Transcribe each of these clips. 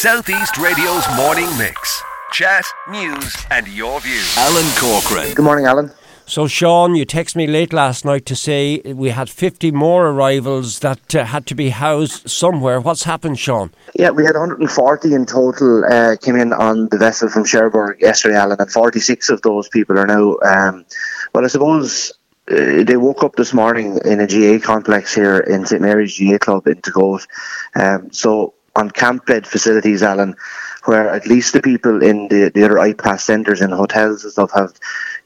Southeast Radio's morning mix. Chat, news, and your views. Alan Corcoran. Good morning, Alan. So, Sean, you texted me late last night to say we had 50 more arrivals that uh, had to be housed somewhere. What's happened, Sean? Yeah, we had 140 in total uh, came in on the vessel from Cherbourg yesterday, Alan, and 46 of those people are now. Um, well, I suppose uh, they woke up this morning in a GAA complex here in St Mary's GAA Club in Tagoat. Um, so on camp bed facilities, Alan, where at least the people in the, the other IPAS centres and hotels and stuff have,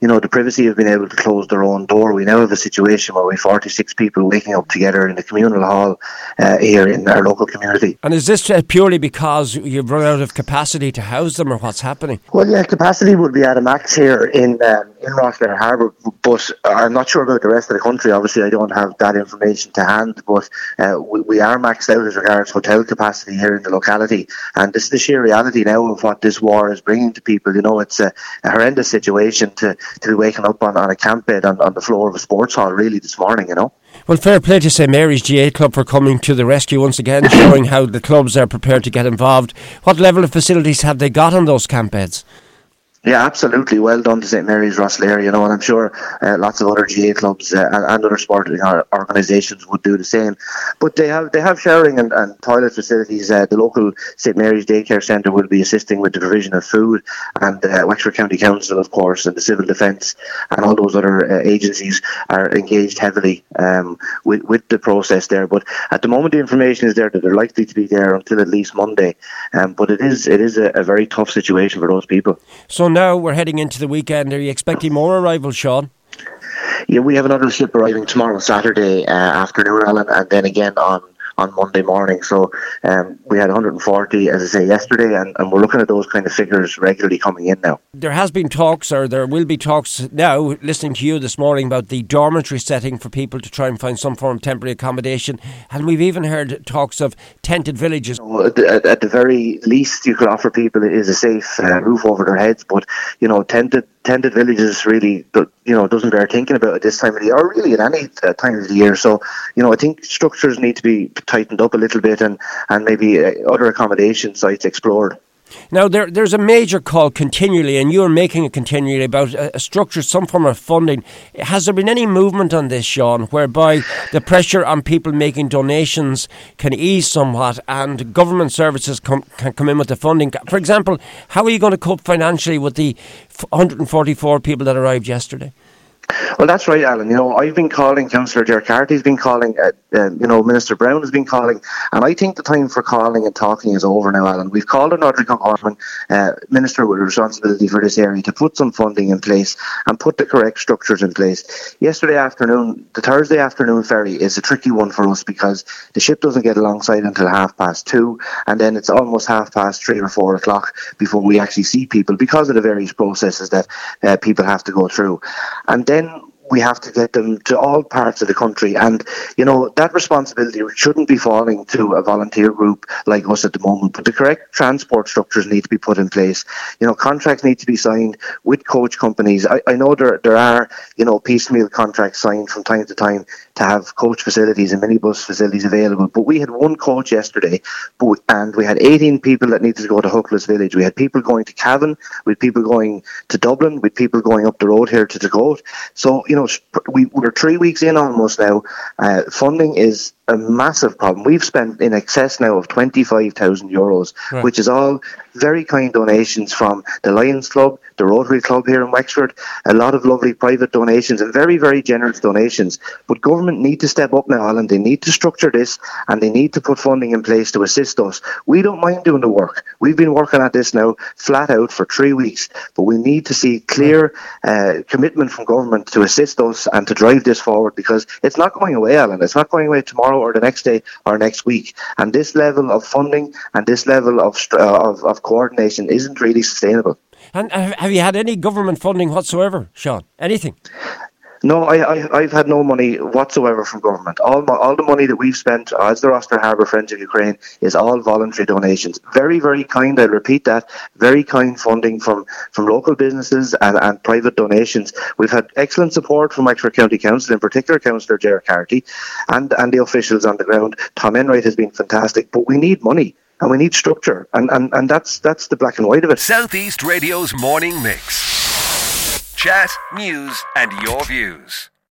you know, the privacy of being able to close their own door. We now have a situation where we have 46 people waking up together in the communal hall uh, here in our local community. And is this purely because you've run out of capacity to house them or what's happening? Well, yeah, capacity would be at a max here in um, in Rosslare Harbour, but I'm not sure about the rest of the country. Obviously, I don't have that information to hand, but uh, we, we are maxed out as regards hotel capacity here in the locality. And this is the sheer reality now of what this war is bringing to people. You know, it's a, a horrendous situation to, to be waking up on, on a camp bed on, on the floor of a sports hall, really, this morning, you know. Well, fair play to St Mary's GAA Club for coming to the rescue once again, showing how the clubs are prepared to get involved. What level of facilities have they got on those camp beds? Yeah, absolutely. Well done to St Mary's Rosslare, you know, and I'm sure uh, lots of other GAA clubs uh, and, and, other sporting organisations would do the same. But they have they have showering and, and toilet facilities. Uh, the local St Mary's Daycare Centre will be assisting with the provision of food, and uh, Wexford County Council, of course, and the Civil Defence and all those other uh, agencies are engaged heavily um, with with the process there. But at the moment, the information is there that they're likely to be there until at least Monday. Um, but it is it is a, a very tough situation for those people. So now we're heading into the weekend. Are you expecting more arrivals, Sean? Yeah, we have another ship arriving tomorrow, Saturday uh, afternoon, Alan, and then again on on Monday morning. So um, we had 140, as I say, yesterday, and, and we're looking at those kind of figures regularly coming in now. There has been talks, or there will be talks now, listening to you this morning about the dormitory setting for people to try and find some form of temporary accommodation. And we've even heard talks of tented villages. So at, the, at, the, very least, you could offer people is a safe uh, roof over their heads, but, you know, tented tented villages really, you know, doesn't bear thinking about at this time of the year, or really at any uh, time of the year. So, you know, I think structures need to be tightened up a little bit, and and maybe uh, other accommodation sites explored. Now, there, there's a major call continually, and you're making it continually about a, a, structure, some form of funding. Has there been any movement on this, Sean, whereby the pressure on people making donations can ease somewhat and government services com- can come in with the funding? For example, how are you going to cope financially with the 144 people that arrived yesterday? Well, that's right, Alan. You know, I've been calling Councillor Ger Carthy's been calling, uh, uh, you know, Minister Browne has been calling, and I think the time for calling and talking is over now, Alan. We've called on Roderic O'Gorman, uh, Minister with responsibility for this area, to put some funding in place and put the correct structures in place. Yesterday afternoon, the Thursday afternoon ferry is a tricky one for us because the ship doesn't get alongside until half past two, and then it's almost half past three or four o'clock before we actually see people because of the various processes that uh, people have to go through. And then then we have to get them to all parts of the country. And, you know, that responsibility shouldn't be falling to a volunteer group like us at the moment, but the correct transport structures need to be put in place. You know, contracts need to be signed with coach companies. I, I know there, there are, you know, piecemeal contracts signed from time to time to have coach facilities and minibus facilities available, but we had one coach yesterday, but, and we had 18 people that needed to go to Huckless Village. We had people going to Cavan, with people going to Dublin, with people going up the road here to Tagoat. So, you know, we, we're three weeks in almost now. Uh, funding is a massive problem. We've spent in excess now of 25,000 euros, right. which is all very kind donations from the Lions Club, the Rotary Club here in Wexford, a lot of lovely private donations and very, very generous donations. But government need to step up now, Alan. They need to structure this and they need to put funding in place to assist us. We don't mind doing the work. We've been working at this now flat out for three weeks, but we need to see clear uh, commitment from government to assist us and to drive this forward because it's not going away, Alan. It's not going away tomorrow or the next day or next week. And this level of funding and this level of, uh, of, of coordination isn't really sustainable. And have you had any government funding whatsoever, Sean? Anything? No, I, I, have had no money whatsoever from government. All my, all the money that we've spent as the Rosslare Harbour Friends of Ukraine is all voluntary donations. Very, very kind, I'll repeat that, very kind funding from, from local businesses and, and private donations. We've had excellent support from Wexford County Council, in particular Councillor Ger Carthy, and, and the officials on the ground. Tom Enright has been fantastic, but we need money and we need structure, and, and, and that's that's the black and white of it. Southeast Radio's morning mix. Chat, news, and your views.